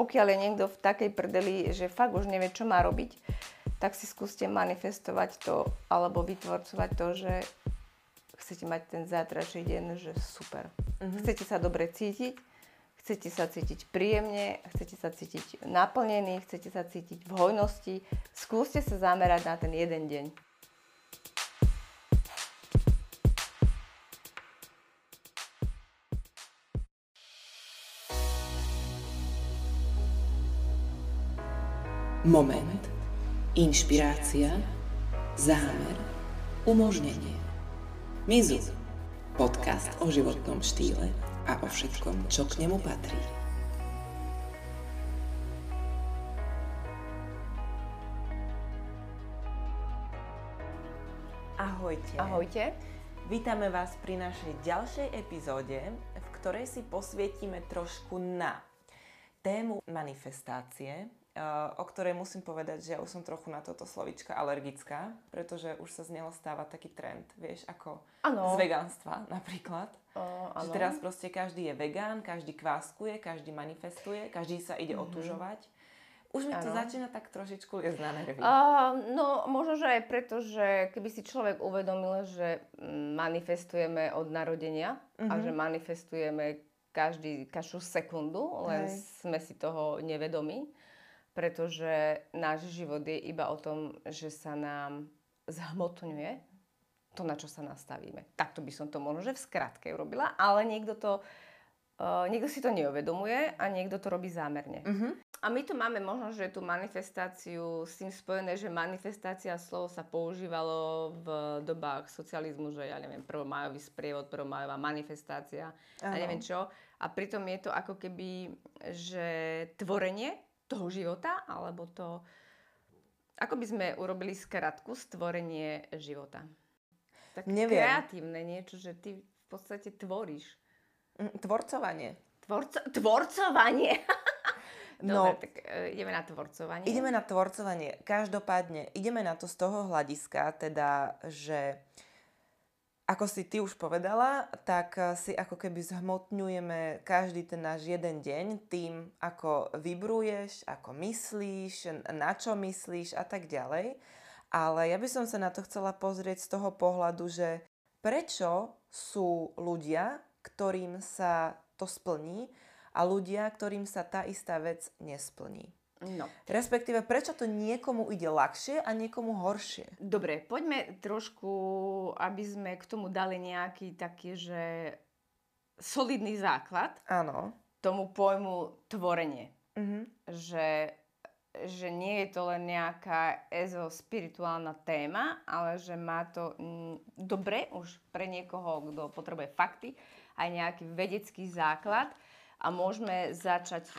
pokiaľ je niekto v takej prdeli, že fakt už nevie, čo má robiť, tak si skúste manifestovať to alebo vytvorcovať to, že chcete mať ten zajtrajší deň, že super. Mm-hmm. Chcete sa dobre cítiť, chcete sa cítiť príjemne, chcete sa cítiť naplnený, chcete sa cítiť v hojnosti. Skúste sa zamerať na ten jeden deň. Moment. Inšpirácia. Zámer. Umožnenie. Mizu. Podcast o životnom štýle a o všetkom, čo k nemu patrí. Ahojte. Ahojte. Vítame vás pri našej ďalšej epizóde, v ktorej si posvietime trošku na tému manifestácie, o ktorej musím povedať, že ja už som trochu na toto slovička alergická, pretože už sa z neho stáva taký trend, vieš, ako ano. z vegánstva napríklad. O, že teraz proste každý je vegán, každý kváskuje, každý manifestuje, každý sa ide mm-hmm. otužovať. Už mi ano. to začína tak trošičku liesť na nervy. Uh, no, možno, že aj preto, že keby si človek uvedomil, že manifestujeme od narodenia mm-hmm. a mhm. že manifestujeme každý, každú sekundu, len Hej. sme si toho nevedomí pretože náš život je iba o tom, že sa nám zhmotňuje to, na čo sa nastavíme. Takto by som to možno, že v skratke urobila, ale niekto to Uh, niekto si to neuvedomuje a niekto to robí zámerne. Uh-huh. A my tu máme možno, že tú manifestáciu s tým spojené, že manifestácia slovo sa používalo v dobách socializmu, že ja neviem, prvomajový sprievod, prvomajová manifestácia uh-huh. a neviem čo. A pritom je to ako keby, že tvorenie toho života, alebo to... Ako by sme urobili skratku stvorenie života? Tak Neviem. kreatívne niečo, že ty v podstate tvoríš. Mm, tvorcovanie. Tvorco, tvorcovanie. No, Dobre, tak e, ideme na tvorcovanie. Ideme na tvorcovanie. Každopádne, ideme na to z toho hľadiska, teda, že ako si ty už povedala, tak eh, si ako keby zhmotňujeme každý ten náš jeden deň tým, ako vybruješ, ako myslíš, na čo myslíš a tak ďalej. Ale ja by som sa na to chcela pozrieť z toho pohľadu, že prečo sú ľudia, ktorým sa to splní a ľudia, ktorým sa tá istá vec nesplní. No. Respektíve, prečo to niekomu ide ľahšie a niekomu horšie? Dobre, poďme trošku, aby sme k tomu dali nejaký taký, že solidný základ. Áno. Tomu pojmu tvorenie. Uh-huh. Že, že nie je to len nejaká ezo-spirituálna téma, ale že má to m, dobre už pre niekoho, kto potrebuje fakty, aj nejaký vedecký základ a môžeme začať e,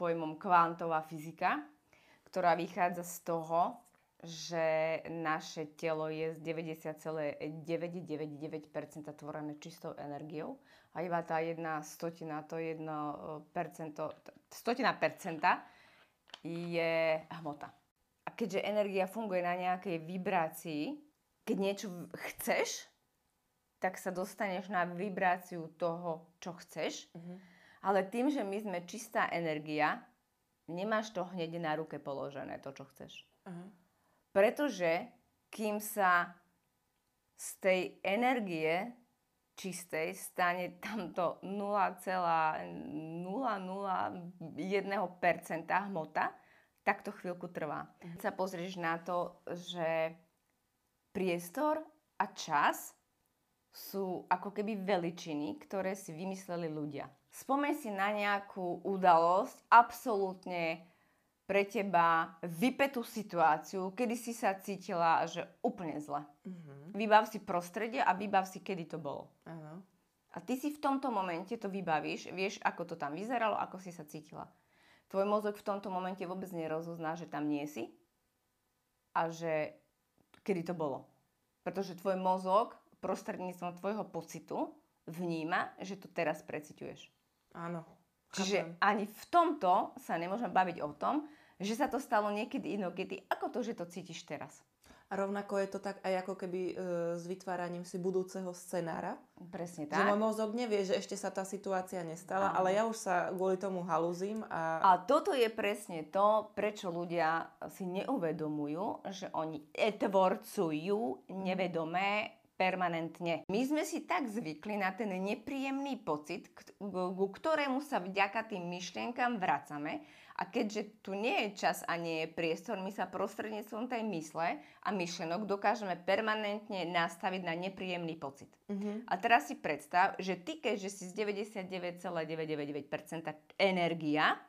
pojmom kvantová fyzika, ktorá vychádza z toho, že naše telo je z 90,999% tvorené čistou energiou a iba tá jedna stotina, to jedno e, percento, stotina percenta je hmota. A keďže energia funguje na nejakej vibrácii, keď niečo chceš, tak sa dostaneš na vibráciu toho, čo chceš. Mm-hmm ale tým, že my sme čistá energia, nemáš to hneď na ruke položené, to, čo chceš. Uh-huh. Pretože kým sa z tej energie čistej stane tamto 0,001% hmota, tak to chvíľku trvá. Uh-huh. Sa pozrieš na to, že priestor a čas sú ako keby veličiny, ktoré si vymysleli ľudia. Spomeň si na nejakú udalosť, absolútne pre teba vypetú situáciu, kedy si sa cítila, že úplne zle. Uh-huh. Vybav si prostredie a vybav si, kedy to bolo. Uh-huh. A ty si v tomto momente to vybavíš, vieš, ako to tam vyzeralo, ako si sa cítila. Tvoj mozog v tomto momente vôbec nerozozná, že tam nie si a že kedy to bolo. Pretože tvoj mozog prostredníctvom tvojho pocitu vníma, že to teraz preciťuješ. Áno. Čiže chápem. ani v tomto sa nemôžeme baviť o tom, že sa to stalo niekedy inokedy, ako to, že to cítiš teraz. A rovnako je to tak aj ako keby e, s vytváraním si budúceho scenára. Presne tak. Že môj mozog nevie, že ešte sa tá situácia nestala, Áno. ale ja už sa kvôli tomu halúzim. A... a toto je presne to, prečo ľudia si neuvedomujú, že oni etvorcujú nevedomé permanentne. My sme si tak zvykli na ten nepríjemný pocit, ku ktorému sa vďaka tým myšlienkam vracame, a keďže tu nie je čas a nie je priestor, my sa prostredníctvom tej mysle a myšlenok dokážeme permanentne nastaviť na nepríjemný pocit. Uh-huh. A teraz si predstav, že ty, keďže si z 99,999% energia,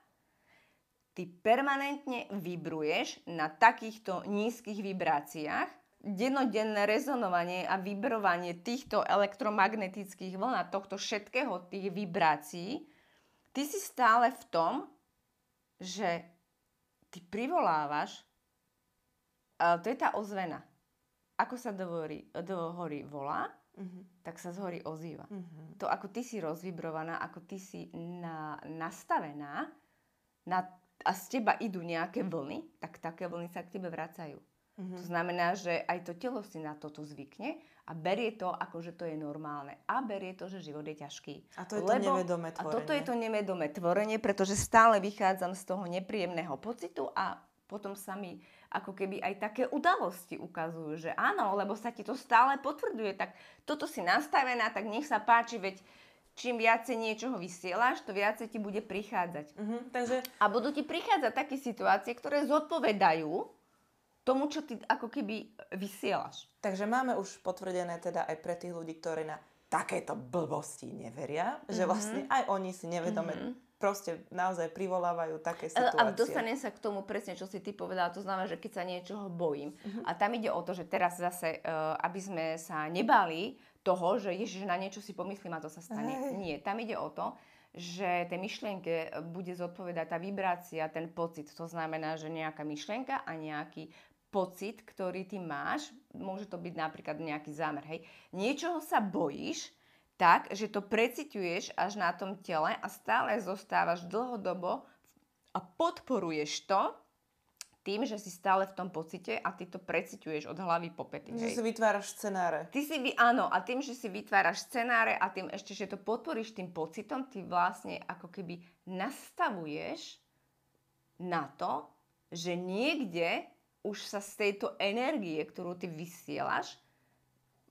ty permanentne vibruješ na takýchto nízkych vibráciách, denodenné rezonovanie a vibrovanie týchto elektromagnetických vln a tohto všetkého tých vibrácií, ty si stále v tom, že ty privolávaš, to je tá ozvena. Ako sa do, hory, do hory volá, uh-huh. tak sa z hory ozýva. Uh-huh. To, ako ty si rozvibrovaná, ako ty si na, nastavená na, a z teba idú nejaké vlny, tak také vlny sa k tebe vracajú. Uh-huh. To znamená, že aj to telo si na toto zvykne a berie to, ako že to je normálne. A berie to, že život je ťažký. A to je Lebo, to nevedomé tvorenie. A toto je to nevedomé tvorenie, pretože stále vychádzam z toho nepríjemného pocitu a potom sa mi ako keby aj také udalosti ukazujú, že áno, lebo sa ti to stále potvrdzuje, tak toto si nastavená, tak nech sa páči, veď čím viacej niečoho vysielaš, to viacej ti bude prichádzať. Uh-huh, takže... A budú ti prichádzať také situácie, ktoré zodpovedajú tomu, čo ty ako keby vysielaš. Takže máme už potvrdené teda aj pre tých ľudí, ktorí na takéto blbosti neveria, mm-hmm. že mhm. vlastne aj oni si nevedome mm-hmm proste naozaj privolávajú také situácie. A dostanem sa k tomu presne, čo si ty povedala, to znamená, že keď sa niečoho bojím. Uh-huh. A tam ide o to, že teraz zase, uh, aby sme sa nebali toho, že ježiš, na niečo si pomyslím a to sa stane. Uh-huh. Nie, tam ide o to, že tej myšlienke bude zodpovedať tá vibrácia, ten pocit. To znamená, že nejaká myšlienka a nejaký pocit, ktorý ty máš, môže to byť napríklad nejaký zámer, hej, niečoho sa bojíš, tak, že to preciťuješ až na tom tele a stále zostávaš dlhodobo a podporuješ to tým, že si stále v tom pocite a ty to preciťuješ od hlavy po pety. Že si vytváraš scenáre. Ty si, áno, a tým, že si vytváraš scenáre a tým ešte, že to podporíš tým pocitom, ty vlastne ako keby nastavuješ na to, že niekde už sa z tejto energie, ktorú ty vysielaš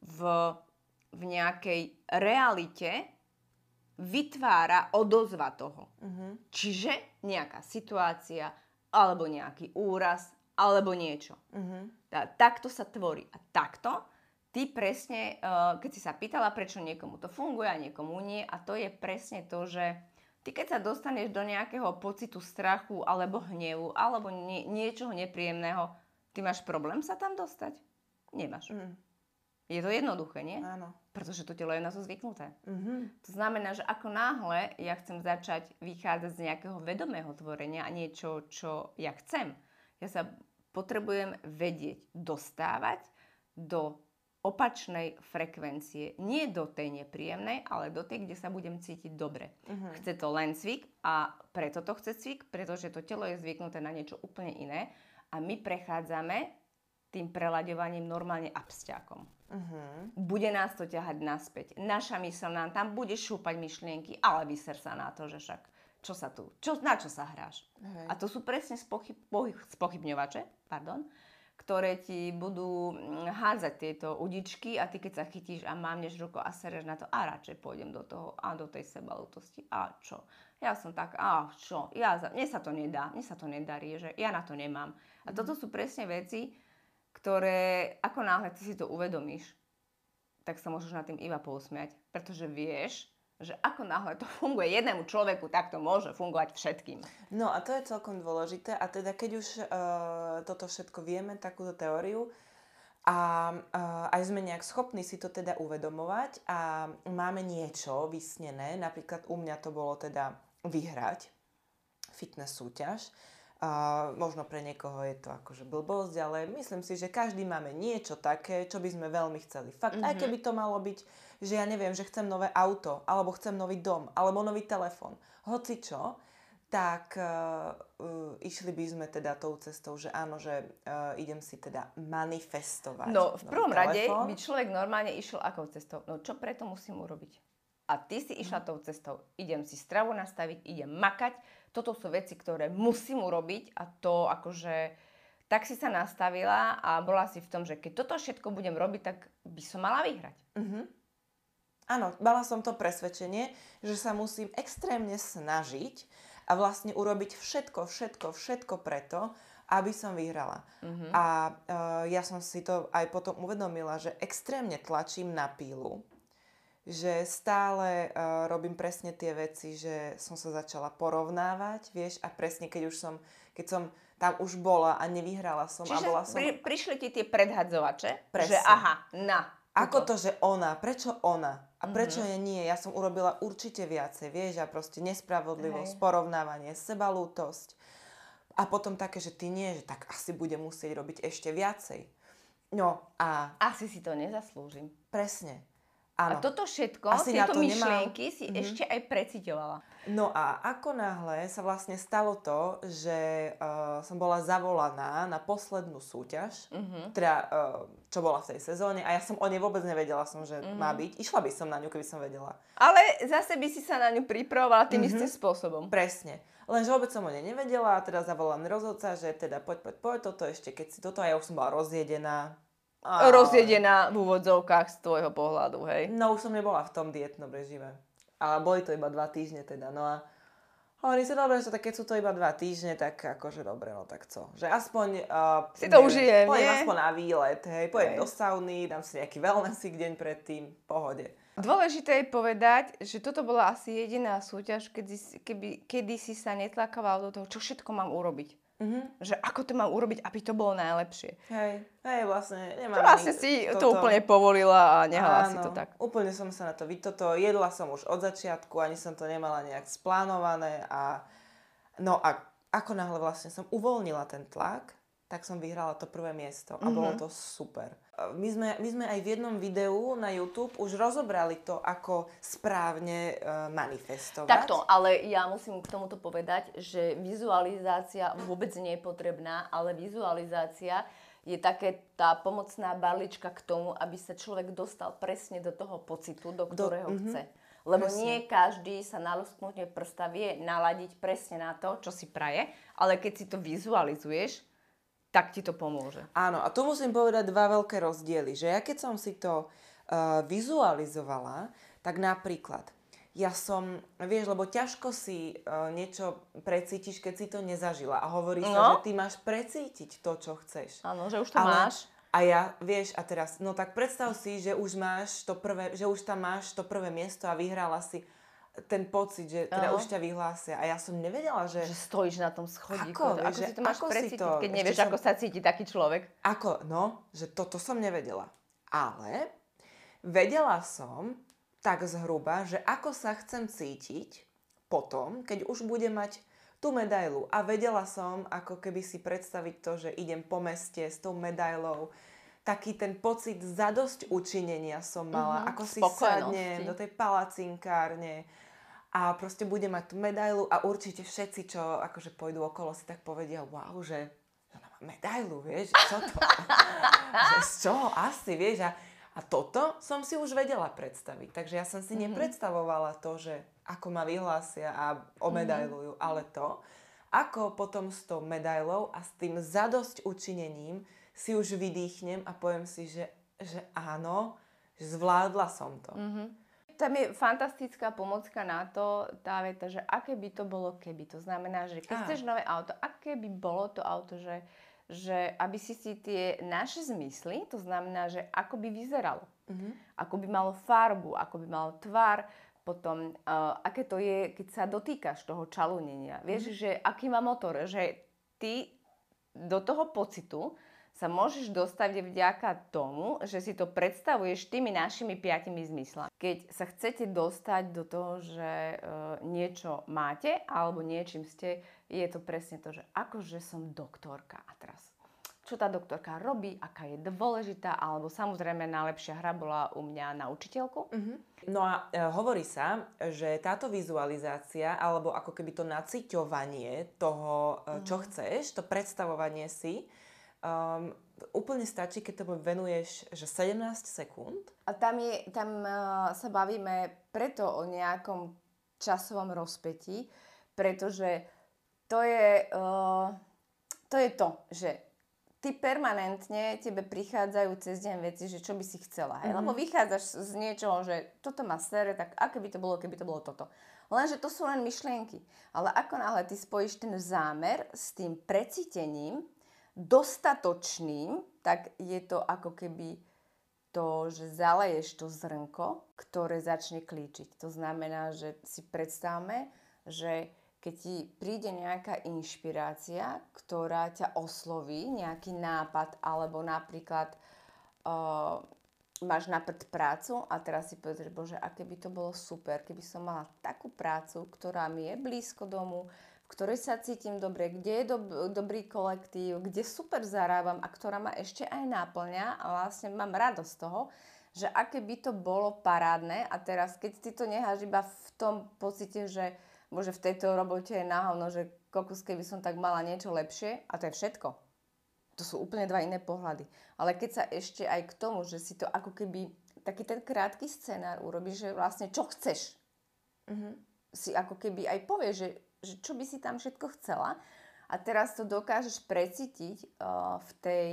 v, v nejakej realite, vytvára odozva toho. Uh-huh. Čiže nejaká situácia, alebo nejaký úraz, alebo niečo. Uh-huh. Tá, takto sa tvorí. A takto ty presne, uh, keď si sa pýtala, prečo niekomu to funguje a niekomu nie, a to je presne to, že ty keď sa dostaneš do nejakého pocitu strachu, alebo hnevu, alebo nie, niečoho nepríjemného, Ty máš problém sa tam dostať? Nemáš. Mm. Je to jednoduché, nie? Áno. Pretože to telo je na to zvyknuté. Mm-hmm. To znamená, že ako náhle ja chcem začať vychádzať z nejakého vedomého tvorenia a niečo, čo ja chcem, ja sa potrebujem vedieť dostávať do opačnej frekvencie. Nie do tej nepríjemnej, ale do tej, kde sa budem cítiť dobre. Uh-huh. Chce to len cvik a preto to chce cvik, pretože to telo je zvyknuté na niečo úplne iné a my prechádzame tým prelaďovaním normálne absťákom. Uh-huh. Bude nás to ťahať naspäť. Naša mysl nám tam bude šúpať myšlienky, ale vyser sa na to, že však čo sa tu, čo, na čo sa hráš. Uh-huh. A to sú presne spochyb, spochybňovače, pardon, ktoré ti budú mm, hádzať tieto udičky a ty keď sa chytíš a mávneš ruko a sereš na to a radšej pôjdem do toho a do tej sebalútosti a čo. Ja som tak, a čo, ja, mne sa to nedá, mne sa to nedarí, že ja na to nemám. A toto sú presne veci, ktoré ako náhle ty si to uvedomíš, tak sa môžeš nad tým iba pousmiať, pretože vieš, že ako náhle to funguje jednému človeku, tak to môže fungovať všetkým. No a to je celkom dôležité. A teda keď už uh, toto všetko vieme, takúto teóriu, a uh, aj sme nejak schopní si to teda uvedomovať a máme niečo vysnené, napríklad u mňa to bolo teda vyhrať fitness súťaž, a možno pre niekoho je to akože blbosť, ale myslím si, že každý máme niečo také, čo by sme veľmi chceli. Fakt, mm-hmm. aj mhm. keby to malo byť, že ja neviem, že chcem nové auto, alebo chcem nový dom, alebo nový telefón, hoci čo, tak uh, uh, išli by sme teda tou cestou, že áno, že uh, idem si teda manifestovať. No, v prvom rade by človek normálne išiel akou cestou? No, čo preto musím urobiť? A ty si išla mm. tou cestou. Idem si stravu nastaviť, idem makať. Toto sú veci, ktoré musím urobiť a to akože tak si sa nastavila a bola si v tom, že keď toto všetko budem robiť, tak by som mala vyhrať. Mm-hmm. Áno, mala som to presvedčenie, že sa musím extrémne snažiť a vlastne urobiť všetko, všetko, všetko preto, aby som vyhrala. Mm-hmm. A uh, ja som si to aj potom uvedomila, že extrémne tlačím na pílu, že stále uh, robím presne tie veci, že som sa začala porovnávať, vieš, a presne keď už som, keď som tam už bola a nevyhrala som Čiže a bola som... Pri, prišli ti tie predhadzovače, presne. že aha, na, ako to, že ona? Prečo ona? A prečo mm-hmm. je nie? Ja som urobila určite viacej, vieš, a proste nespravodlivosť, Hej. porovnávanie, sebalútosť. A potom také, že ty nie, že tak asi bude musieť robiť ešte viacej. No a... Asi si to nezaslúžim. Presne. Áno. A toto všetko, Asi tieto myšlienky nemá... si mm-hmm. ešte aj precitovala. No a ako náhle sa vlastne stalo to, že uh, som bola zavolaná na poslednú súťaž, mm-hmm. teda uh, čo bola v tej sezóne a ja som o nej vôbec nevedela som, že mm-hmm. má byť. Išla by som na ňu, keby som vedela. Ale zase by si sa na ňu pripravovala tým mm-hmm. istým spôsobom. Presne. Lenže vôbec som o nej nevedela a teda zavolám rozhodca, že teda poď, poď, poď, toto ešte, keď si toto, a ja už som bola rozjedená, a... rozjedená v úvodzovkách z tvojho pohľadu, hej? No už som nebola v tom dietnom režime. Ale boli to iba dva týždne teda. No a hovorím si, dobre, že keď sú to iba dva týždne, tak akože dobre, no tak co. Že aspoň... Uh, si to užijem, nie? aspoň na výlet, hej. Pojem do sauny, dám si nejaký wellnessik deň predtým, pohode. Dôležité je povedať, že toto bola asi jediná súťaž, kedy, keby, kedy si sa netlakával do toho, čo všetko mám urobiť. Mm-hmm. Že ako to mám urobiť, aby to bolo najlepšie. Hej, hej, vlastne nemám to vlastne si toto. to úplne povolila a nehala Áno, si to tak. úplne som sa na to vytoto, jedla som už od začiatku, ani som to nemala nejak splánované a no a ako náhle vlastne som uvoľnila ten tlak, tak som vyhrala to prvé miesto a mm-hmm. bolo to super. My sme, my sme aj v jednom videu na YouTube už rozobrali to, ako správne uh, manifestovať. Takto, ale ja musím k tomuto povedať, že vizualizácia vôbec nie je potrebná, ale vizualizácia je také tá pomocná barlička k tomu, aby sa človek dostal presne do toho pocitu, do ktorého do, chce. Mm-hmm. Lebo presne. nie každý sa na lusknutie prsta vie naladiť presne na to, čo si praje, ale keď si to vizualizuješ, tak ti to pomôže. Áno, a tu musím povedať dva veľké rozdiely. Že ja keď som si to uh, vizualizovala, tak napríklad ja som, vieš, lebo ťažko si uh, niečo precítiš, keď si to nezažila. A hovorí no. sa, že ty máš precítiť to, čo chceš. Áno, že už to Ale, máš. A ja, vieš, a teraz, no tak predstav si, že už máš to prvé, že už tam máš to prvé miesto a vyhrala si ten pocit, že teda uh-huh. už ťa vyhlásia. A ja som nevedela, že... Že stojíš na tom schodíku. Ako, ako že, si to máš precítiť, to, keď nevieš, som... ako sa cíti taký človek? Ako, no, že toto som nevedela. Ale vedela som tak zhruba, že ako sa chcem cítiť potom, keď už budem mať tú medailu. A vedela som, ako keby si predstaviť to, že idem po meste s tou medailou, taký ten pocit zadosť učinenia som mala, uh-huh. ako si sadnem do tej palacinkárne a proste bude mať tú medailu a určite všetci, čo akože pôjdu okolo, si tak povedia, wow, že ona má medailu, vieš, čo to? že z čoho asi, vieš, a, a toto som si už vedela predstaviť, takže ja som si mm-hmm. nepredstavovala to, že ako ma vyhlásia a omedailujú, mm-hmm. ale to, ako potom s tou medailou a s tým zadosť učinením si už vydýchnem a poviem si, že, že áno, že zvládla som to. Mm-hmm. Tam je fantastická pomocka na to, tá veta, že aké by to bolo keby. To znamená, že keď chceš nové auto, aké by bolo to auto, že, že aby si si tie naše zmysly, to znamená, že ako by vyzeralo. Mm-hmm. Ako by malo farbu, ako by malo tvar, potom uh, aké to je, keď sa dotýkaš toho čalunenia. Vieš, mm-hmm. že aký má motor, že ty do toho pocitu sa môžeš dostať vďaka tomu, že si to predstavuješ tými našimi piatimi zmyslami. Keď sa chcete dostať do toho, že e, niečo máte alebo niečím ste, je to presne to, že akože som doktorka a teraz čo tá doktorka robí, aká je dôležitá, alebo samozrejme najlepšia hra bola u mňa na učiteľku. Uh-huh. No a e, hovorí sa, že táto vizualizácia, alebo ako keby to naciťovanie toho, uh-huh. čo chceš, to predstavovanie si, um, úplne stačí, keď tomu venuješ že 17 sekúnd. A tam, je, tam uh, sa bavíme preto o nejakom časovom rozpetí, pretože to je, uh, to je to, že ty permanentne tebe prichádzajú cez deň veci, že čo by si chcela. Mm-hmm. Lebo vychádzaš z niečoho, že toto má sere, tak aké by to bolo, keby to bolo toto. Lenže to sú len myšlienky. Ale ako náhle ty spojíš ten zámer s tým precítením, dostatočným, tak je to ako keby to, že zaleješ to zrnko, ktoré začne klíčiť. To znamená, že si predstavme, že keď ti príde nejaká inšpirácia, ktorá ťa osloví, nejaký nápad, alebo napríklad uh, máš napred prácu a teraz si povieš, bože, aké by to bolo super, keby som mala takú prácu, ktorá mi je blízko domu, ktorej sa cítim dobre, kde je dob- dobrý kolektív, kde super zarábam a ktorá ma ešte aj náplňa a vlastne mám radosť z toho, že aké by to bolo parádne a teraz keď ty to necháš iba v tom pocite, že bože v tejto robote je náhovno, že kokus keby som tak mala niečo lepšie a to je všetko. To sú úplne dva iné pohľady. Ale keď sa ešte aj k tomu, že si to ako keby taký ten krátky scenár urobíš, že vlastne čo chceš. Mm-hmm. Si ako keby aj povieš, že že čo by si tam všetko chcela. A teraz to dokážeš precítiť uh, v tej,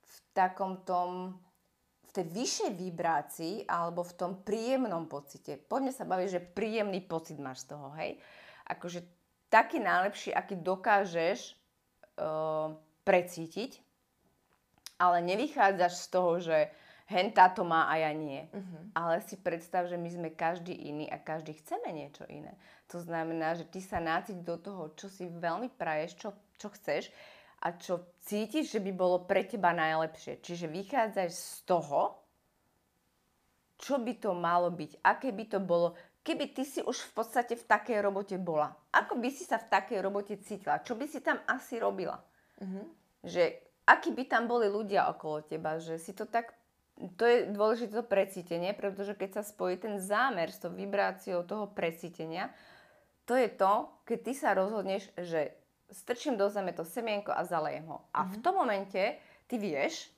v takom tom, v tej vyššej vibrácii alebo v tom príjemnom pocite. Poďme sa baviť, že príjemný pocit máš z toho, hej. Akože taký najlepší, aký dokážeš uh, precítiť, ale nevychádzaš z toho, že hen táto má a ja nie. Uh-huh. Ale si predstav, že my sme každý iný a každý chceme niečo iné. To znamená, že ty sa náciť do toho, čo si veľmi praješ, čo, čo chceš a čo cítiš, že by bolo pre teba najlepšie. Čiže vychádzaš z toho, čo by to malo byť, aké by to bolo, keby ty si už v podstate v takej robote bola. Ako by si sa v takej robote cítila? Čo by si tam asi robila? Uh-huh. Že akí by tam boli ľudia okolo teba, že si to tak to je dôležité to precítenie, pretože keď sa spojí ten zámer s tou vibráciou toho precítenia, to je to, keď ty sa rozhodneš, že strčím do zeme to semienko a zalejem ho. A mm-hmm. v mhm. tom momente ty vieš,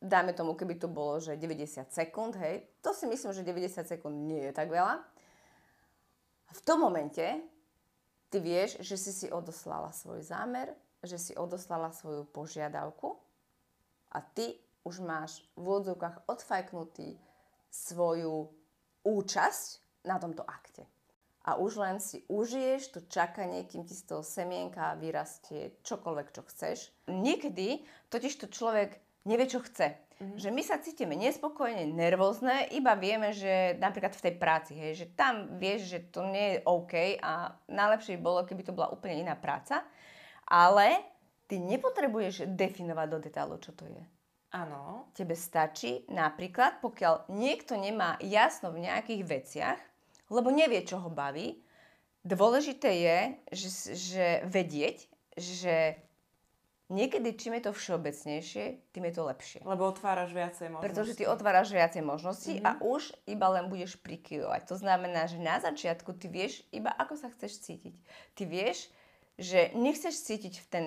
dáme tomu, keby to bolo, že 90 sekúnd, hej, to si myslím, že 90 sekúnd nie je tak veľa. V tom momente ty vieš, že si si odoslala svoj zámer, že si odoslala svoju požiadavku a ty už máš v úvodzovkách odfajknutý svoju účasť na tomto akte a už len si užiješ to čakanie, kým ti z toho semienka vyrastie čokoľvek, čo chceš. Niekedy totiž to človek nevie, čo chce. Mm-hmm. Že my sa cítime nespokojne, nervózne, iba vieme, že napríklad v tej práci, hej, že tam vieš, že to nie je OK a najlepšie by bolo, keby to bola úplne iná práca, ale ty nepotrebuješ definovať do detailu, čo to je. Áno. Tebe stačí napríklad, pokiaľ niekto nemá jasno v nejakých veciach, lebo nevie, čo ho baví. Dôležité je, že, že vedieť, že niekedy čím je to všeobecnejšie, tým je to lepšie. Lebo otváraš viacej možností. Pretože ty otváraš viacej možností mm-hmm. a už iba len budeš prikyvovať. To znamená, že na začiatku ty vieš iba ako sa chceš cítiť. Ty vieš, že nechceš cítiť v, ten,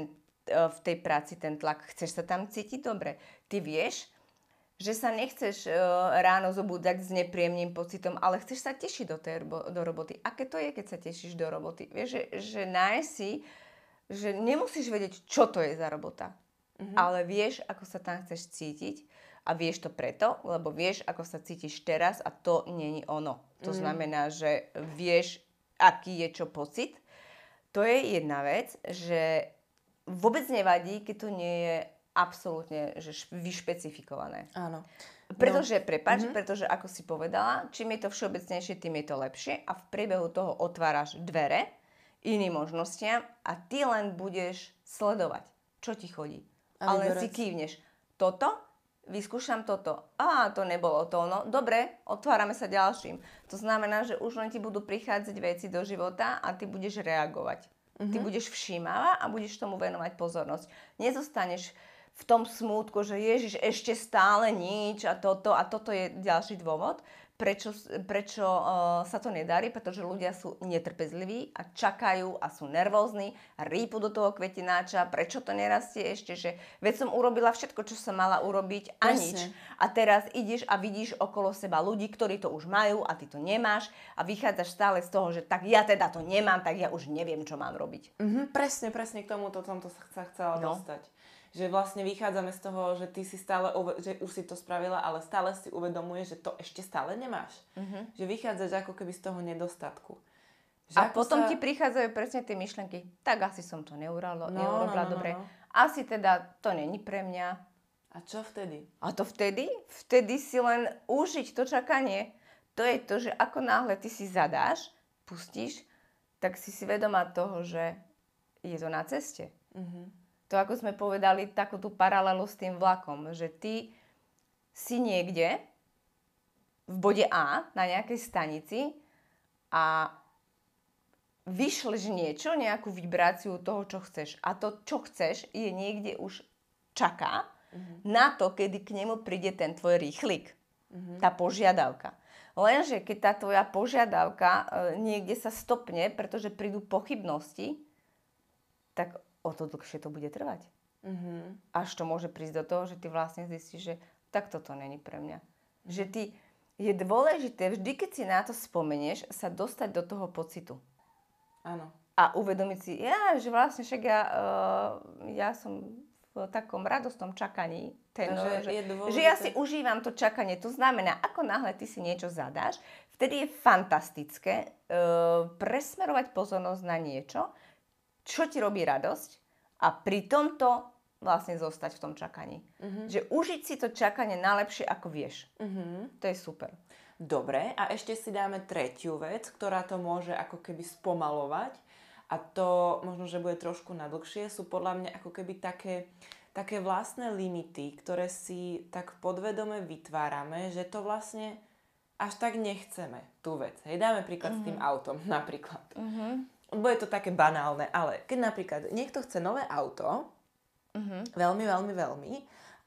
v tej práci ten tlak, chceš sa tam cítiť dobre. Ty vieš, že sa nechceš uh, ráno zobúdať s nepríjemným pocitom, ale chceš sa tešiť do, tej, do roboty. Aké to je, keď sa tešíš do roboty? Vieš, že, že nájsť si, že nemusíš vedieť, čo to je za robota, mm-hmm. ale vieš, ako sa tam chceš cítiť a vieš to preto, lebo vieš, ako sa cítiš teraz a to není ono. To mm-hmm. znamená, že vieš, aký je čo pocit. To je jedna vec, že vôbec nevadí, keď to nie je absolútne že vyšpecifikované. Áno. Pretože, no. prepač, mm-hmm. pretože ako si povedala, čím je to všeobecnejšie, tým je to lepšie a v priebehu toho otváraš dvere iným možnostiam a ty len budeš sledovať, čo ti chodí. A Ale si kývneš. Toto, vyskúšam toto. Á, to nebolo to, no dobre, otvárame sa ďalším. To znamená, že už len ti budú prichádzať veci do života a ty budeš reagovať. Mm-hmm. Ty mhm. budeš všímavá a budeš tomu venovať pozornosť. Nezostaneš v tom smútku, že Ježiš ešte stále nič a toto a toto je ďalší dôvod, prečo, prečo uh, sa to nedarí, pretože ľudia sú netrpezliví a čakajú a sú nervózni a rýpu do toho kvetináča, prečo to nerastie ešte, že veď som urobila všetko, čo som mala urobiť a Presne. nič. A teraz ideš a vidíš okolo seba ľudí, ktorí to už majú a ty to nemáš a vychádzaš stále z toho, že tak ja teda to nemám, tak ja už neviem, čo mám robiť. Mm-hmm, presne, presne k tomuto som to sa chcela no. dostať že vlastne vychádzame z toho, že ty si stále, že už si to spravila, ale stále si uvedomuješ, že to ešte stále nemáš. Uh-huh. Že vychádzaš ako keby z toho nedostatku. Že a potom sa... ti prichádzajú presne tie myšlenky, tak asi som to neuralo, no, neurobila no, no, dobre. No, no. Asi teda to není pre mňa. A čo vtedy? A to vtedy? Vtedy si len užiť to čakanie. To je to, že ako náhle ty si zadáš, pustíš, tak si si vedomá toho, že je to na ceste. Uh-huh to ako sme povedali, takú tú paralelu s tým vlakom, že ty si niekde v bode A na nejakej stanici a vyšleš niečo, nejakú vibráciu toho, čo chceš. A to, čo chceš, je niekde už čaká mm-hmm. na to, kedy k nemu príde ten tvoj rýchlik. Mm-hmm. Tá požiadavka. Lenže keď tá tvoja požiadavka e, niekde sa stopne, pretože prídu pochybnosti, tak o to dlhšie to bude trvať. Mm-hmm. Až to môže prísť do toho, že ty vlastne zistíš, že tak toto není pre mňa. Mm-hmm. Že ty, je dôležité, vždy keď si na to spomenieš, sa dostať do toho pocitu. Áno. A uvedomiť si, ja, že vlastne však ja, uh, ja som v takom radostnom čakaní. Ten, že, je že ja si užívam to čakanie. To znamená, ako náhle ty si niečo zadáš, vtedy je fantastické uh, presmerovať pozornosť na niečo, čo ti robí radosť a pri tomto vlastne zostať v tom čakaní. Uh-huh. Že užiť si to čakanie najlepšie, ako vieš. Uh-huh. To je super. Dobre, a ešte si dáme tretiu vec, ktorá to môže ako keby spomalovať a to možno, že bude trošku nadlhšie, sú podľa mňa ako keby také, také vlastné limity, ktoré si tak podvedome vytvárame, že to vlastne až tak nechceme, tú vec. Hej, dáme príklad uh-huh. s tým autom napríklad. Uh-huh bude to také banálne, ale keď napríklad niekto chce nové auto, uh-huh. veľmi, veľmi, veľmi,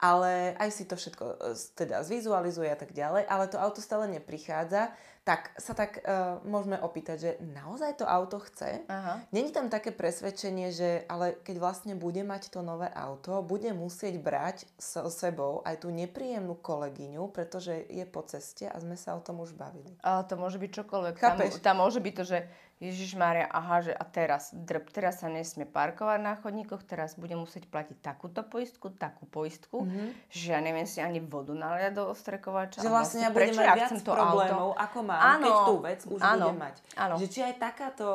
ale aj si to všetko e, teda zvizualizuje a tak ďalej, ale to auto stále neprichádza, tak sa tak uh, môžeme opýtať, že naozaj to auto chce? Aha. Není tam také presvedčenie, že ale keď vlastne bude mať to nové auto, bude musieť brať so sebou aj tú nepríjemnú kolegyňu, pretože je po ceste a sme sa o tom už bavili. Ale to môže byť čokoľvek. Tam, tam môže byť to, že Ježiš Mária, aha, že a teraz drb, teraz sa nesmie parkovať na chodníkoch, teraz budem musieť platiť takúto poistku, takú poistku, mm-hmm. že ja neviem si ani vodu naliať do ostrekovača. Že vlastne ja budem mať viac problémov, auto? ako mám, áno, keď tú vec už áno, budem mať. Áno. Že či aj takáto,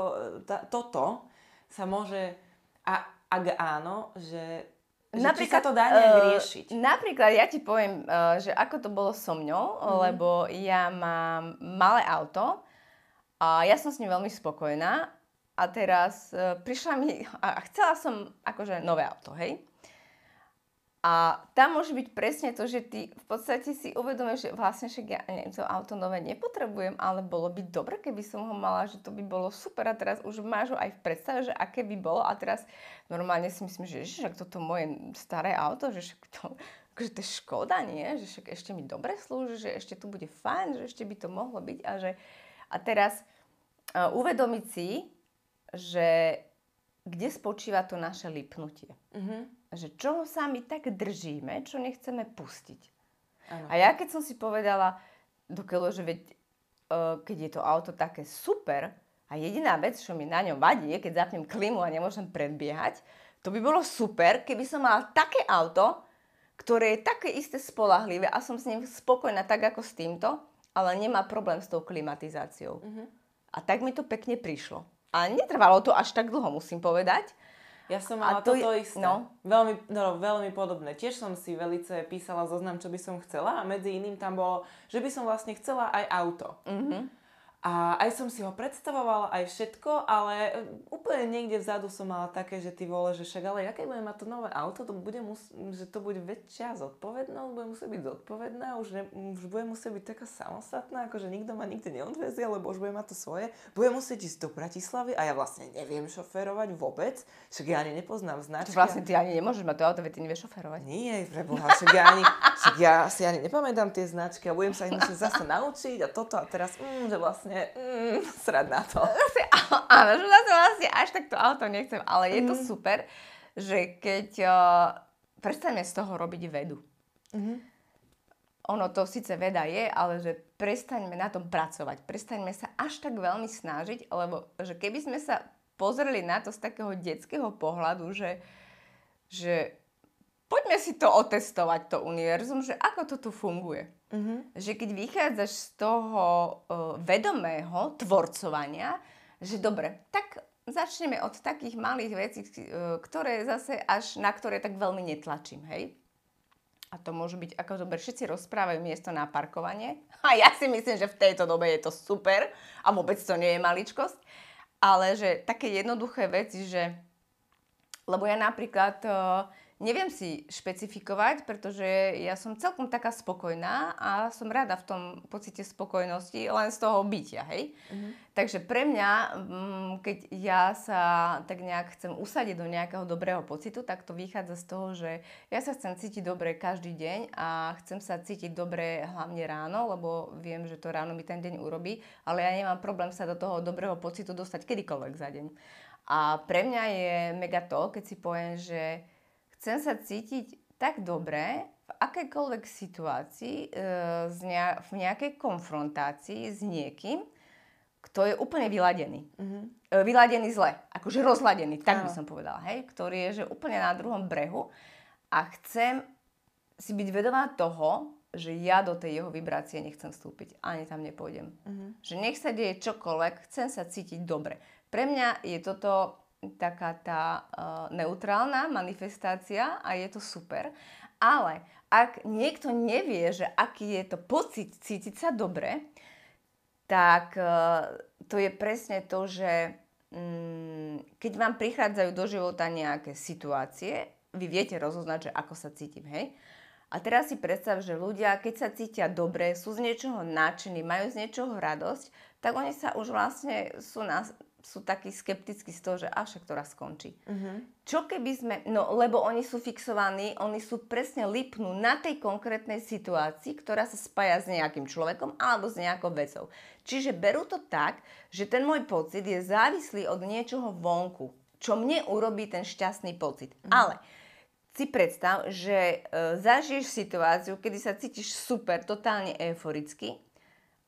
tá, toto sa môže, a ak áno, že že napríklad, či sa to dá nejak uh, riešiť? Napríklad ja ti poviem, uh, že ako to bolo so mňou, mm-hmm. lebo ja mám malé auto a ja som s ním veľmi spokojná a teraz uh, prišla mi, a chcela som akože nové auto, hej. A tam môže byť presne to, že ty v podstate si uvedomíš, že vlastne však ja neviem, to auto nové nepotrebujem, ale bolo by dobre, keby som ho mala, že to by bolo super a teraz už máš ho aj v predstave, že aké by bolo a teraz normálne si myslím, že však toto moje staré auto, že však to, akože to je škoda, nie? Že však ešte mi dobre slúži, že ešte tu bude fajn, že ešte by to mohlo byť a že a teraz uh, uvedomiť si, že kde spočíva to naše lipnutie. Uh-huh. Že čoho sa my tak držíme, čo nechceme pustiť. Ano. A ja keď som si povedala, dokiaľ, že veď, uh, keď je to auto také super a jediná vec, čo mi na ňom vadí, je, keď zapnem klimu a nemôžem predbiehať, to by bolo super, keby som mala také auto, ktoré je také isté spolahlivé a som s ním spokojná tak ako s týmto, ale nemá problém s tou klimatizáciou. Uh-huh. A tak mi to pekne prišlo. A netrvalo to až tak dlho, musím povedať. Ja som mala to toto je, isté. No. Veľmi, no, veľmi podobné. Tiež som si velice písala zoznam, čo by som chcela a medzi iným tam bolo, že by som vlastne chcela aj auto. Uh-huh. A aj som si ho predstavovala, aj všetko, ale e, úplne niekde vzadu som mala také, že ty vole, že však ale aké budem mať to nové auto, to bude mus- že to bude väčšia zodpovednosť, bude musieť byť zodpovedná, už, ne, už bude musieť byť taká samostatná, akože nikto ma nikde neodvezie, lebo už bude mať to svoje. Bude musieť ísť do Bratislavy a ja vlastne neviem šoférovať vôbec, však ja ani nepoznám značky. Vlastne ty ani nemôžeš mať to auto, veď ty nevieš šoférovať. Nie, preboha, však ja, ani, však ja si ani nepamätám tie značky a budem sa ich musieť zase naučiť a toto a teraz, mm, že vlastne vlastne mm, srad na to. Áno, že zase vlastne až tak to auto nechcem, ale je to mm. super, že keď uh, prestaneme z toho robiť vedu. Mm-hmm. Ono to síce veda je, ale že prestaňme na tom pracovať. Prestaňme sa až tak veľmi snažiť, lebo že keby sme sa pozreli na to z takého detského pohľadu, že, že poďme si to otestovať, to univerzum, že ako to tu funguje. Uh-huh. Že keď vychádzaš z toho uh, vedomého tvorcovania, že dobre, tak začneme od takých malých vecí, uh, ktoré zase až na ktoré tak veľmi netlačím, hej? A to môže byť, ako dobre, všetci rozprávajú miesto na parkovanie. A ja si myslím, že v tejto dobe je to super a vôbec to nie je maličkosť. Ale že také jednoduché veci, že... Lebo ja napríklad... Uh, Neviem si špecifikovať, pretože ja som celkom taká spokojná a som rada v tom pocite spokojnosti len z toho bytia, hej. Mm-hmm. Takže pre mňa, mm, keď ja sa tak nejak chcem usadiť do nejakého dobrého pocitu, tak to vychádza z toho, že ja sa chcem cítiť dobre každý deň a chcem sa cítiť dobre hlavne ráno, lebo viem, že to ráno mi ten deň urobí, ale ja nemám problém sa do toho dobrého pocitu dostať kedykoľvek za deň. A pre mňa je mega to, keď si poviem, že chcem sa cítiť tak dobre v akejkoľvek situácii, e, v nejakej konfrontácii s niekým, kto je úplne vyladený. Mm-hmm. vyladený zle, akože rozladený, tak by som povedala, hej, ktorý je že úplne na druhom brehu a chcem si byť vedomá toho, že ja do tej jeho vibrácie nechcem vstúpiť, ani tam nepôjdem. Mm-hmm. Že nech sa deje čokoľvek, chcem sa cítiť dobre. Pre mňa je toto taká tá uh, neutrálna manifestácia a je to super. Ale ak niekto nevie, že aký je to pocit cítiť sa dobre, tak uh, to je presne to, že um, keď vám prichádzajú do života nejaké situácie, vy viete rozoznať, že ako sa cítim, hej? A teraz si predstav, že ľudia, keď sa cítia dobre, sú z niečoho nadšení, majú z niečoho radosť, tak oni sa už vlastne sú na, sú takí skeptickí z toho, že a však to raz skončí. Uh-huh. Čo keby sme, no lebo oni sú fixovaní, oni sú presne lipnú na tej konkrétnej situácii, ktorá sa spája s nejakým človekom alebo s nejakou vecou. Čiže berú to tak, že ten môj pocit je závislý od niečoho vonku, čo mne urobí ten šťastný pocit. Uh-huh. Ale si predstav, že e, zažiješ situáciu, kedy sa cítiš super, totálne euforicky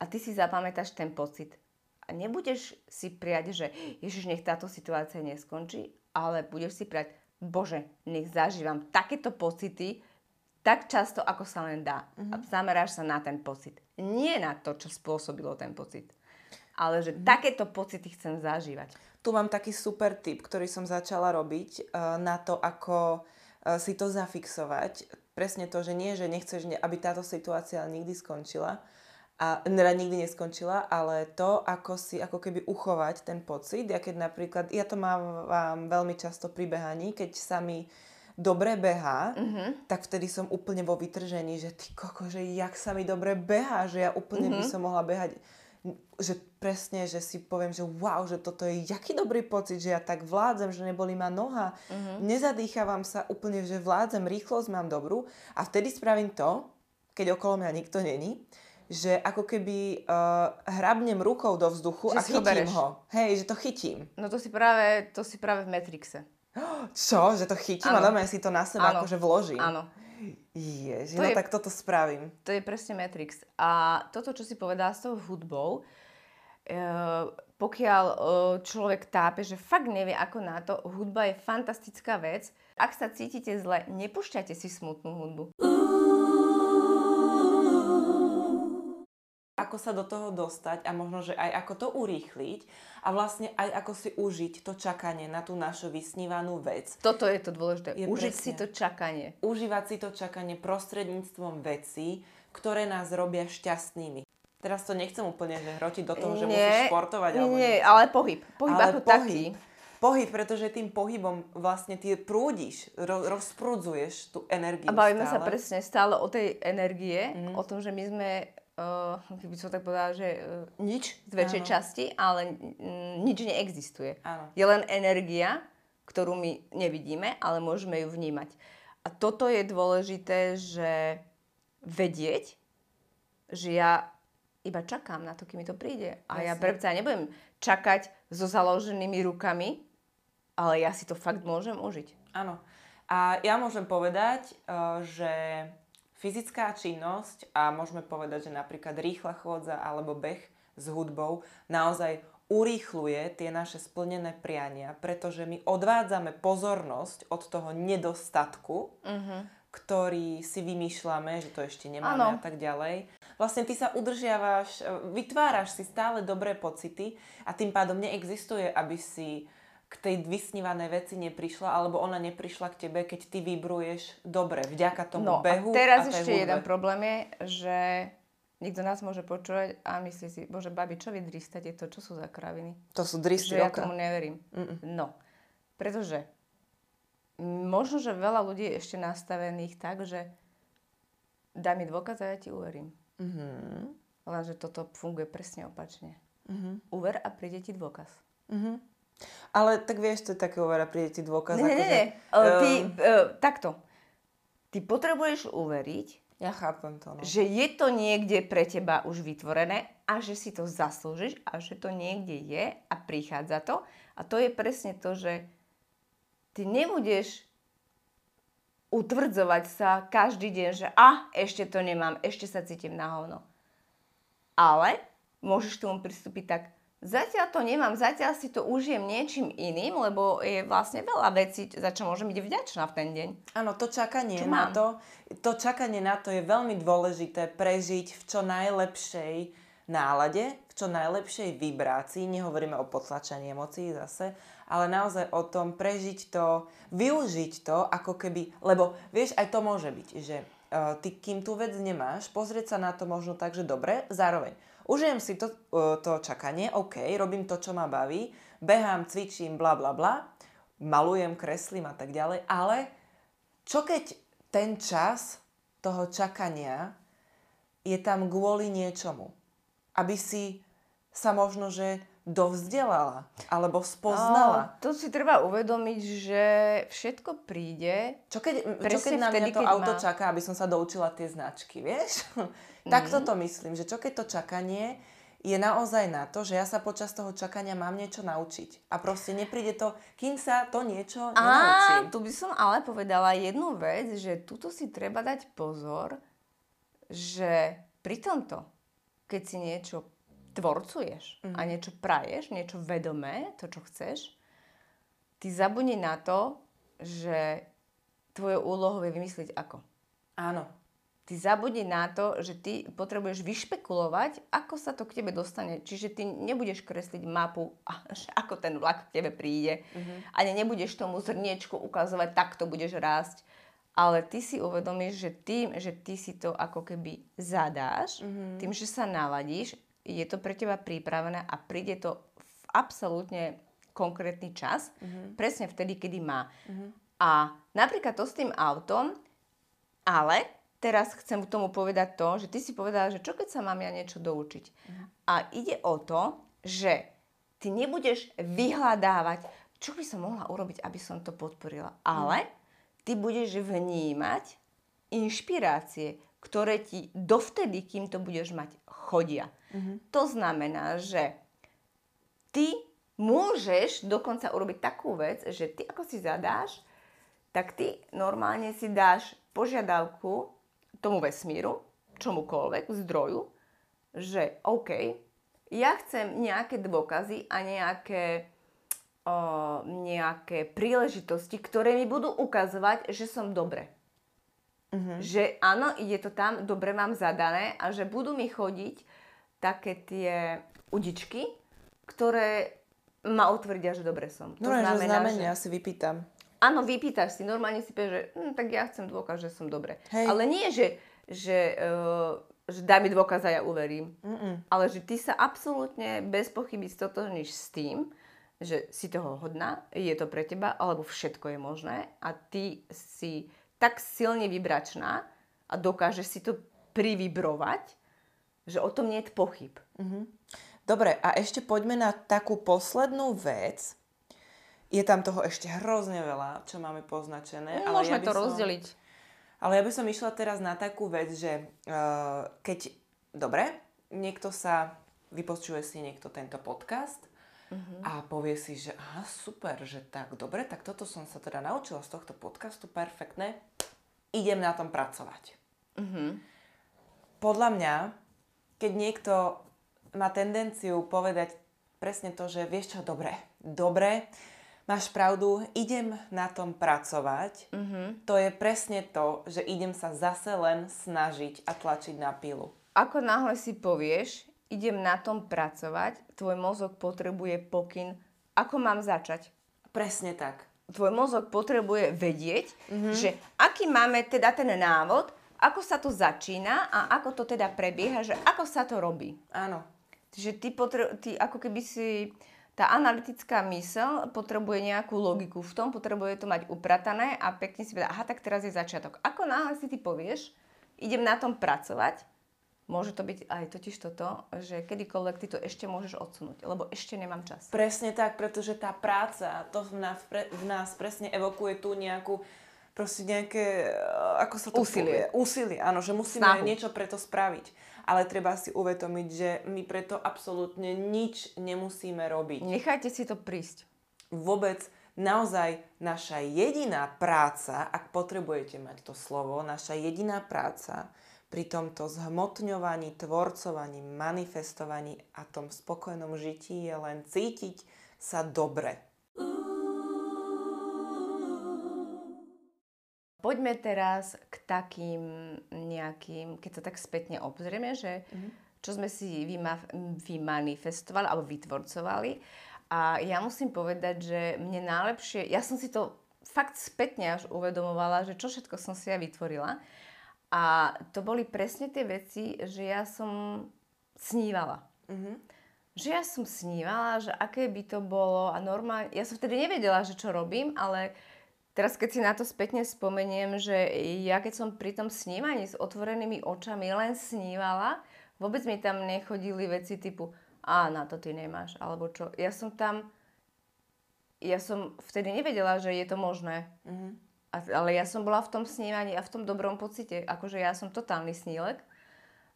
a ty si zapamätáš ten pocit a nebudeš si prijať, že Ježiš, nech táto situácia neskončí, ale budeš si prijať, Bože, nech zažívam takéto pocity tak často, ako sa len dá. Mm-hmm. A zameráš sa na ten pocit. Nie na to, čo spôsobilo ten pocit. Ale že mm-hmm. takéto pocity chcem zažívať. Tu mám taký super tip, ktorý som začala robiť uh, na to, ako uh, si to zafixovať. Presne to, že nie, že nechceš, aby táto situácia nikdy skončila, a teda nikdy neskončila, ale to, ako si ako keby uchovať ten pocit, ja keď napríklad, ja to mám veľmi často pri behaní, keď sa mi dobre behá, mm-hmm. tak vtedy som úplne vo vytržení, že ty koko, že jak sa mi dobre behá, že ja úplne mm-hmm. by mhm. som mohla behať že presne, že si poviem, že wow, že toto je jaký dobrý pocit, že ja tak vládzem, že neboli ma noha, mm-hmm. nezadýchavam sa úplne, že vládzem, rýchlosť mám dobrú a vtedy spravím to, keď okolo mňa nikto není, že ako keby uh, hrabnem rukou do vzduchu že a chytím ho, ho. Hej, že to chytím. No to si práve, to si práve v Matrixe. Čo? Že to chytím ano. a normálne si to na seba ano. akože vložím? Áno. Ježi, no je, tak toto spravím. To je presne Matrix. A toto, čo si povedala s tou hudbou, e, pokiaľ e, človek tápe, že fakt nevie ako na to, hudba je fantastická vec. Ak sa cítite zle, nepúšťajte si smutnú hudbu. Ako sa do toho dostať a možno, že aj ako to urýchliť a vlastne aj ako si užiť to čakanie na tú našu vysnívanú vec. Toto je to dôležité. Je Užiť presne, si to čakanie. Užívať si to čakanie prostredníctvom vecí, ktoré nás robia šťastnými. Teraz to nechcem úplne že hrotiť do toho, že nie, musíš športovať. Alebo nie, niečo. ale pohyb. Pohyb ale ako pohyb. taký. Pohyb, pretože tým pohybom vlastne ty prúdiš, ro- rozprúdzuješ tú energiu A bavíme stále. sa presne stále o tej energie, mm. o tom, že my sme, uh, keby som tak povedala, že uh, nič z väčšej Áno. časti, ale uh, nič neexistuje. Áno. Je len energia, ktorú my nevidíme, ale môžeme ju vnímať. A toto je dôležité, že vedieť, že ja iba čakám na to, kým mi to príde. A Jasne. ja predsa nebudem čakať so založenými rukami, ale ja si to fakt môžem užiť. Áno. A ja môžem povedať, eh, že fyzická činnosť a môžeme povedať, že napríklad rýchla chôdza alebo beh s hudbou naozaj urýchluje tie naše splnené priania, pretože my odvádzame pozornosť od toho nedostatku, uh-huh. ktorý si vymýšľame, že to ešte nemáme ano. a tak ďalej. Vlastne ty sa udržiavaš, vytváraš si stále dobré pocity a tým pádom neexistuje, aby si k tej vysnívanej veci neprišla, alebo ona neprišla k tebe, keď ty vybruješ dobre, vďaka tomu no, behu. A teraz a ešte hudbe. jeden problém je, že niekto nás môže počúvať a myslí si, bože, babi, čo vy dristate to, čo sú za kraviny? To sú dristy ja tomu neverím. Mm-mm. No, pretože možno, že veľa ľudí je ešte nastavených tak, že daj mi dôkaz a ja ti uverím. Mm-hmm. Lenže toto funguje presne opačne. Mm-hmm. Uver a príde ti dôkaz. Mm-hmm. Ale tak vieš, to je také overá, príde ti dôkaz. Nie, nie, nie. Uh, ty, uh, takto. Ty potrebuješ uveriť, ja chápem to. No. Že je to niekde pre teba už vytvorené a že si to zaslúžiš a že to niekde je a prichádza to. A to je presne to, že ty nebudeš utvrdzovať sa každý deň, že a, ešte to nemám, ešte sa cítim na hovno. Ale môžeš tomu pristúpiť tak, Zatiaľ to nemám, zatiaľ si to užijem niečím iným, lebo je vlastne veľa vecí, za čo môžem byť vďačná v ten deň. Áno, to čakanie čo na mám? to, to čakanie na to je veľmi dôležité prežiť v čo najlepšej nálade, v čo najlepšej vibrácii, nehovoríme o potlačení emócií zase, ale naozaj o tom prežiť to, využiť to ako keby, lebo vieš, aj to môže byť, že uh, ty kým tú vec nemáš, pozrieť sa na to možno tak, že dobre, zároveň Užijem si to, e, to čakanie, OK, robím to, čo ma baví, behám, cvičím, bla bla bla, malujem, kreslím a tak ďalej, ale čo keď ten čas toho čakania je tam kvôli niečomu? Aby si sa možno, že dovzdelala alebo spoznala. No, to si treba uvedomiť, že všetko príde. Čo keď, čo keď na mňa to auto má... čaká, aby som sa doučila tie značky, vieš? Tak toto myslím, že čo keď to čakanie je naozaj na to, že ja sa počas toho čakania mám niečo naučiť. A proste nepríde to, kým sa to niečo nenaučí. A tu by som ale povedala jednu vec, že tuto si treba dať pozor, že pri tomto, keď si niečo tvorcuješ mm-hmm. a mhm. niečo praješ, niečo vedomé, to, čo chceš, ty zabudni na to, že tvojou úlohou je vymyslieť ako. Áno ty zabudni na to, že ty potrebuješ vyšpekulovať, ako sa to k tebe dostane. Čiže ty nebudeš kresliť mapu, ako ten vlak k tebe príde. Uh-huh. Ani nebudeš tomu zrniečku ukazovať, tak to budeš rásť. Ale ty si uvedomíš, že tým, že ty si to ako keby zadáš, uh-huh. tým, že sa naladíš, je to pre teba pripravené a príde to v absolútne konkrétny čas, uh-huh. presne vtedy, kedy má. Uh-huh. A napríklad to s tým autom, ale teraz chcem k tomu povedať to, že ty si povedala, že čo keď sa mám ja niečo doučiť. Uh-huh. A ide o to, že ty nebudeš vyhľadávať, čo by som mohla urobiť, aby som to podporila. Ale ty budeš vnímať inšpirácie, ktoré ti dovtedy, kým to budeš mať, chodia. Uh-huh. To znamená, že ty môžeš dokonca urobiť takú vec, že ty ako si zadáš, tak ty normálne si dáš požiadavku tomu vesmíru, čomukoľvek, zdroju, že OK, ja chcem nejaké dôkazy a nejaké, o, nejaké príležitosti, ktoré mi budú ukazovať, že som dobre. Uh-huh. Že áno, ide to tam, dobre mám zadané a že budú mi chodiť také tie udičky, ktoré ma utvrdia, že dobre som. To no, znamená, že znamenia že... si vypýtam. Áno, vypýtaš si, normálne si povieš, že hm, tak ja chcem dôkaz, že som dobre. Hej. Ale nie, že, že uh, že daj mi dôkaz a ja uverím. Mm-mm. Ale že ty sa absolútne bez pochyby stotožníš s tým, že si toho hodná, je to pre teba, alebo všetko je možné a ty si tak silne vybračná a dokážeš si to privibrovať, že o tom nie je pochyb. Dobre, a ešte poďme na takú poslednú vec. Je tam toho ešte hrozne veľa, čo máme poznačené. ale Môžeme ja to som... rozdeliť. Ale ja by som išla teraz na takú vec, že uh, keď, dobre, niekto sa, vypočuje si niekto tento podcast uh-huh. a povie si, že aha, super, že tak, dobre, tak toto som sa teda naučila z tohto podcastu, perfektné, idem na tom pracovať. Uh-huh. Podľa mňa, keď niekto má tendenciu povedať presne to, že vieš čo, dobre, dobre, máš pravdu, idem na tom pracovať, Uh-huh. to je presne to, že idem sa zase len snažiť a tlačiť na pilu. Ako náhle si povieš, idem na tom pracovať, tvoj mozog potrebuje pokyn, ako mám začať. Presne tak. Tvoj mozog potrebuje vedieť, že aký máme teda ten návod, ako sa to začína a ako to teda prebieha, že ako sa to robí. Áno. Že ty, potre- ty ako keby si... Tá analytická mysel potrebuje nejakú logiku v tom, potrebuje to mať upratané a pekne si povedať, aha, tak teraz je začiatok. Ako náhle si ty povieš, idem na tom pracovať, môže to byť aj totiž toto, že kedykoľvek ty to ešte môžeš odsunúť, lebo ešte nemám čas. Presne tak, pretože tá práca, to v nás, pre, v nás presne evokuje tú nejakú proste nejaké, eh, ako sa to Úsilie. povie? Úsilie, áno, že musíme Snahu. niečo preto spraviť. Ale treba si uvedomiť, že my preto absolútne nič nemusíme robiť. Nechajte si to prísť. vôbec naozaj naša jediná práca, ak potrebujete mať to slovo, naša jediná práca pri tomto zhmotňovaní, tvorcovaní, manifestovaní a tom spokojnom žití je len cítiť sa dobre. Poďme teraz k takým nejakým, keď sa tak spätne obzrieme, že čo sme si vyma- vymanifestovali alebo vytvorcovali. A ja musím povedať, že mne najlepšie, ja som si to fakt spätne až uvedomovala, že čo všetko som si ja vytvorila. A to boli presne tie veci, že ja som snívala. Že ja som snívala, že aké by to bolo a normálne, ja som vtedy nevedela, že čo robím, ale Teraz keď si na to spätne spomeniem, že ja keď som pri tom snívaní s otvorenými očami len snívala, vôbec mi tam nechodili veci typu a na to ty nemáš, alebo čo. Ja som tam, ja som vtedy nevedela, že je to možné. A, ale ja som bola v tom snívaní a v tom dobrom pocite, akože ja som totálny snílek,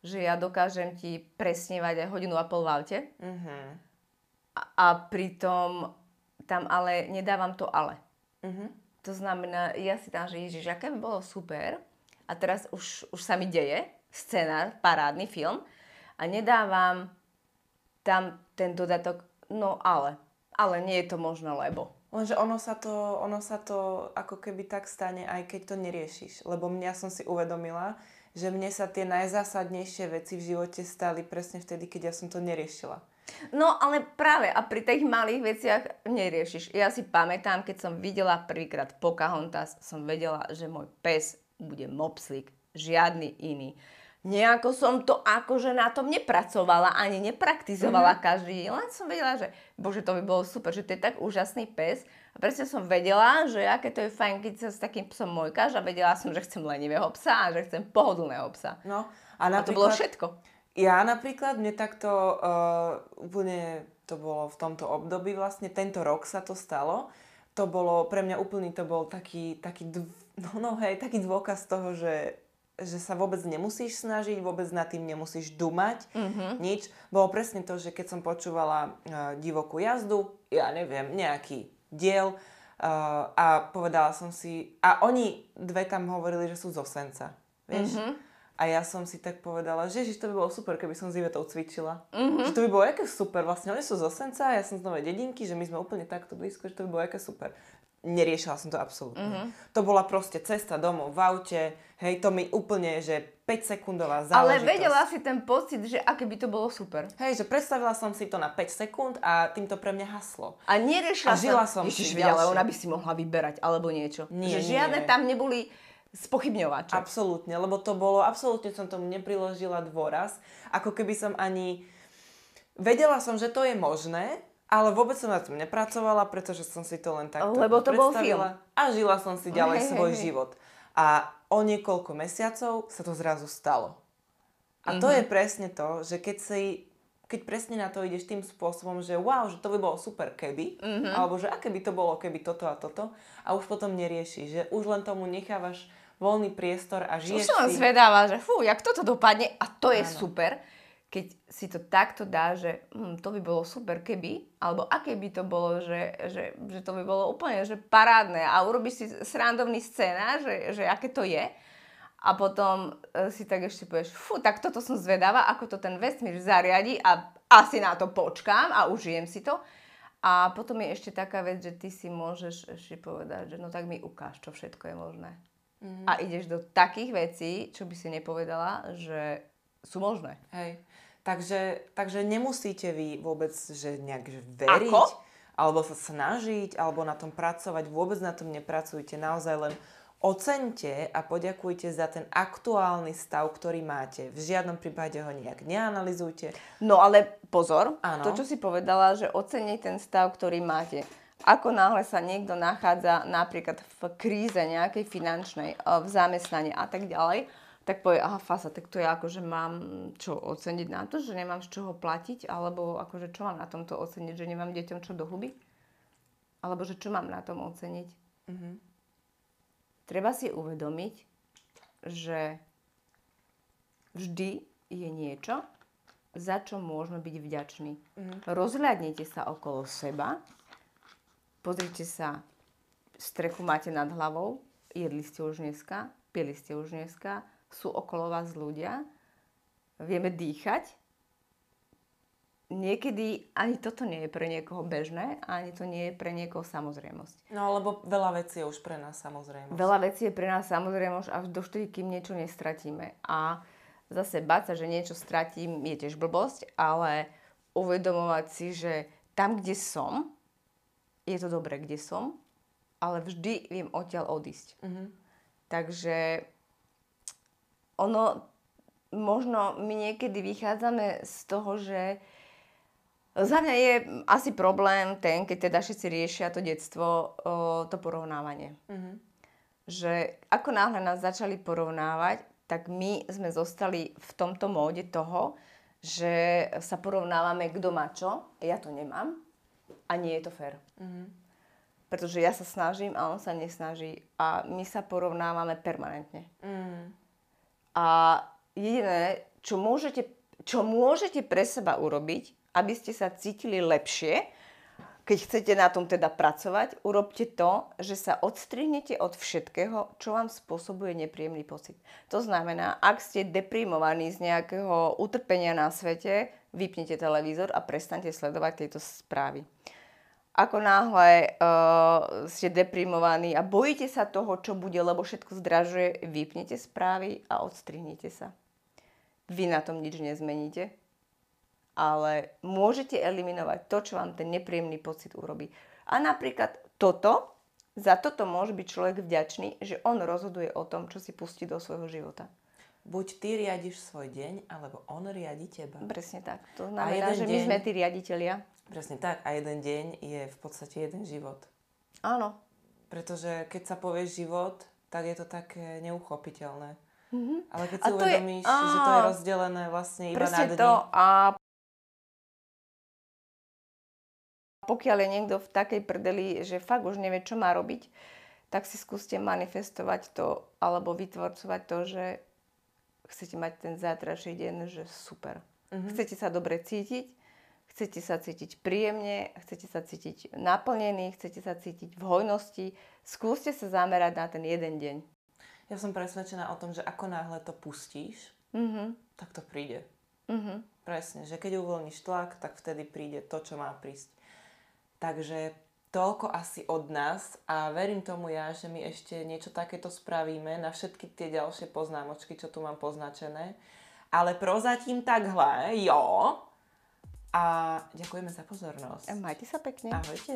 že ja dokážem ti presnievať aj hodinu a pol v aute a, a pritom tam ale nedávam to ale. To znamená, ja si tam, že ježiš, aké by bolo super. A teraz už, už sa mi deje scenár, parádny film. A nedávam tam ten dodatok, no ale. Ale nie je to možno, lebo. Lenže ono sa, to, ono sa to ako keby tak stane, aj keď to neriešiš. Lebo mňa som si uvedomila, že mne sa tie najzásadnejšie veci v živote stali presne vtedy, keď ja som to neriešila. No ale práve a pri tých malých veciach neriešiš. Ja si pamätám, keď som videla prvýkrát Pocahontas, som vedela, že môj pes bude mopslík, žiadny iný. Nejako som to akože na tom nepracovala, ani nepraktizovala mm-hmm. každý deň, len som vedela, že bože, to by bolo super, že to je tak úžasný pes. A presne som vedela, že aké to je fajn, keď sa s takým psom mojkáš a vedela som, že chcem lenivého psa a že chcem pohodlného psa. No, A to bolo všetko. Ja napríklad, mne takto uh, úplne, to bolo v tomto období vlastne, tento rok sa to stalo. To bolo, pre mňa úplný to bol taký, taký, dv, no, no hej, taký dôkaz toho, že, že sa vôbec nemusíš snažiť, vôbec nad tým nemusíš dumať, mm-hmm. nič. Bolo presne to, že keď som počúvala uh, divokú jazdu, ja neviem, nejaký diel, uh, a povedala som si, a oni dve tam hovorili, že sú z Osenca, vieš? Mm-hmm. A ja som si tak povedala, že ježiš, to by bolo super, keby som s Ivetou cvičila. Mm-hmm. Že to by bolo aké super. Vlastne oni sú z Osenca, ja som z Novej dedinky, že my sme úplne takto blízko, že to by bolo aké super. Neriešila som to absolútne. Mm-hmm. To bola proste cesta domov v aute, hej, to mi úplne, že 5 sekundová záležitosť. Ale vedela si ten pocit, že aké by to bolo super. Hej, že predstavila som si to na 5 sekúnd a tým to pre mňa haslo. A neriešila A žila som Ježiš, si vedia, ale ona by si mohla vyberať alebo niečo. Nie, že žiadne nie. tam neboli spochybňovače. Absolútne, lebo to bolo, absolútne som tomu nepriložila dôraz, ako keby som ani... Vedela som, že to je možné, ale vôbec som na tom nepracovala, pretože som si to len takto Lebo to bol film. A žila som si ďalej Hej, svoj hej. život. A o niekoľko mesiacov sa to zrazu stalo. A Mhm. to je presne to, že keď si keď presne na to ideš tým spôsobom, že wow, že to by bolo super keby, Mhm. alebo že aké by to bolo keby toto a toto a už potom neriešiš, že už len tomu nechávaš voľný priestor a žiješ som si... zvedáva, že fú, jak toto dopadne a to je Áno. super, keď si to takto dá, že hm, to by bolo super keby, alebo aké by to bolo, že, že, že to by bolo úplne že parádne a urobíš si srandovný scéna, že, že aké to je a potom e, si tak ešte povieš, fú, tak toto som zvedáva, ako to ten vesmír zariadi a asi na to počkám a užijem si to. A potom je ešte taká vec, že ty si môžeš ešte povedať, že no tak mi ukáž, čo všetko je možné. Mhm. A ideš do takých vecí, čo by si nepovedala, že sú možné. Hej. Takže, takže nemusíte vy vôbec že nejak veriť, Ako? alebo sa snažiť, alebo na tom pracovať. Vôbec na tom nepracujte. Naozaj len oceňte a poďakujte za ten aktuálny stav, ktorý máte. V žiadnom prípade ho nejak neanalizujte. No ale pozor, Áno. to, čo si povedala, že ocení ten stav, ktorý máte. Ako náhle sa niekto nachádza napríklad v kríze nejakej finančnej, eh, v zamestnaní a tak ďalej, tak povie, aha, fasa, tak to je ako, že mám čo oceniť na to, že nemám z čoho platiť, alebo akože čo mám na tomto oceniť, že nemám deťom čo do huby? Alebo že čo mám na tom oceniť? Mhm. Treba si uvedomiť, že vždy je niečo, za čo môžeme byť vďační. Rozhľadnite sa okolo seba, pozrite sa, strechu máte nad hlavou, jedli ste už dneska, pili ste už dneska, sú okolo vás ľudia, vieme dýchať. Niekedy ani toto nie je pre niekoho bežné, ani to nie je pre niekoho samozrejmosť. No lebo veľa vecí je už pre nás samozrejme. Veľa vecí je pre nás samozrejme už až dovtedy, kým niečo nestratíme. A zase báť sa, že niečo stratím, je tiež blbosť, ale uvedomovať si, že tam, kde som, je to dobré, kde som, ale vždy viem odtiaľ odísť. Mhm. Takže ono, možno my niekedy vychádzame z toho, že za mňa je asi problém ten, keď teda všetci riešia to detstvo, to porovnávanie Mhm. že ako náhle nás začali porovnávať, tak my sme zostali v tomto móde toho, že sa porovnávame, kto má čo, ja to nemám a nie je to fér. Mhm. Pretože ja sa snažím a on sa nesnaží a my sa porovnávame permanentne. Mhm. A jediné, čo môžete, čo môžete pre seba urobiť, aby ste sa cítili lepšie, keď chcete na tom teda pracovať, urobte to, že sa odstrihnete od všetkého, čo vám spôsobuje nepríjemný pocit. To znamená, ak ste deprimovaní z nejakého utrpenia na svete, vypnite televízor a prestante sledovať tieto správy. Ako náhle uh, ste deprimovaní a bojíte sa toho, čo bude, lebo všetko zdražuje, vypnite správy a odstrihnite sa. Vy na tom nič nezmeníte, ale môžete eliminovať to, čo vám ten nepríjemný pocit urobí. A napríklad toto, za toto môže byť človek vďačný, že on rozhoduje o tom, čo si pustí do svojho života. Buď ty riadiš svoj deň, alebo on riadi teba. Presne tak. To znamená, že my deň- sme tí riaditeľia. Presne tak. A jeden deň je v podstate jeden život. Áno. Pretože keď sa povie život, tak je to také neuchopiteľné. Ale keď si to je- uvedomíš, že to je rozdelené vlastne iba na dni. to. A pokiaľ je niekto v takej prdeli, že fakt už nevie, čo má robiť, tak si skúste manifestovať to alebo vytvorcovať to, že chcete mať ten zajtrajší deň, že super. Mhm. Chcete sa dobre cítiť, chcete sa cítiť príjemne, chcete sa cítiť naplnený, chcete sa cítiť v hojnosti. Skúste sa zamerať na ten jeden deň. Ja som presvedčená o tom, že ako náhle to pustíš, Mhm. tak to príde. Mhm. Presne, že keď uvoľníš tlak, tak vtedy príde to, čo má prísť. Takže toľko asi od nás a verím tomu ja, že my ešte niečo takéto spravíme na všetky tie ďalšie poznámočky, čo tu mám poznačené. Ale prozatím takhle, jo. A ďakujeme za pozornosť. Majte sa pekne. Ahojte.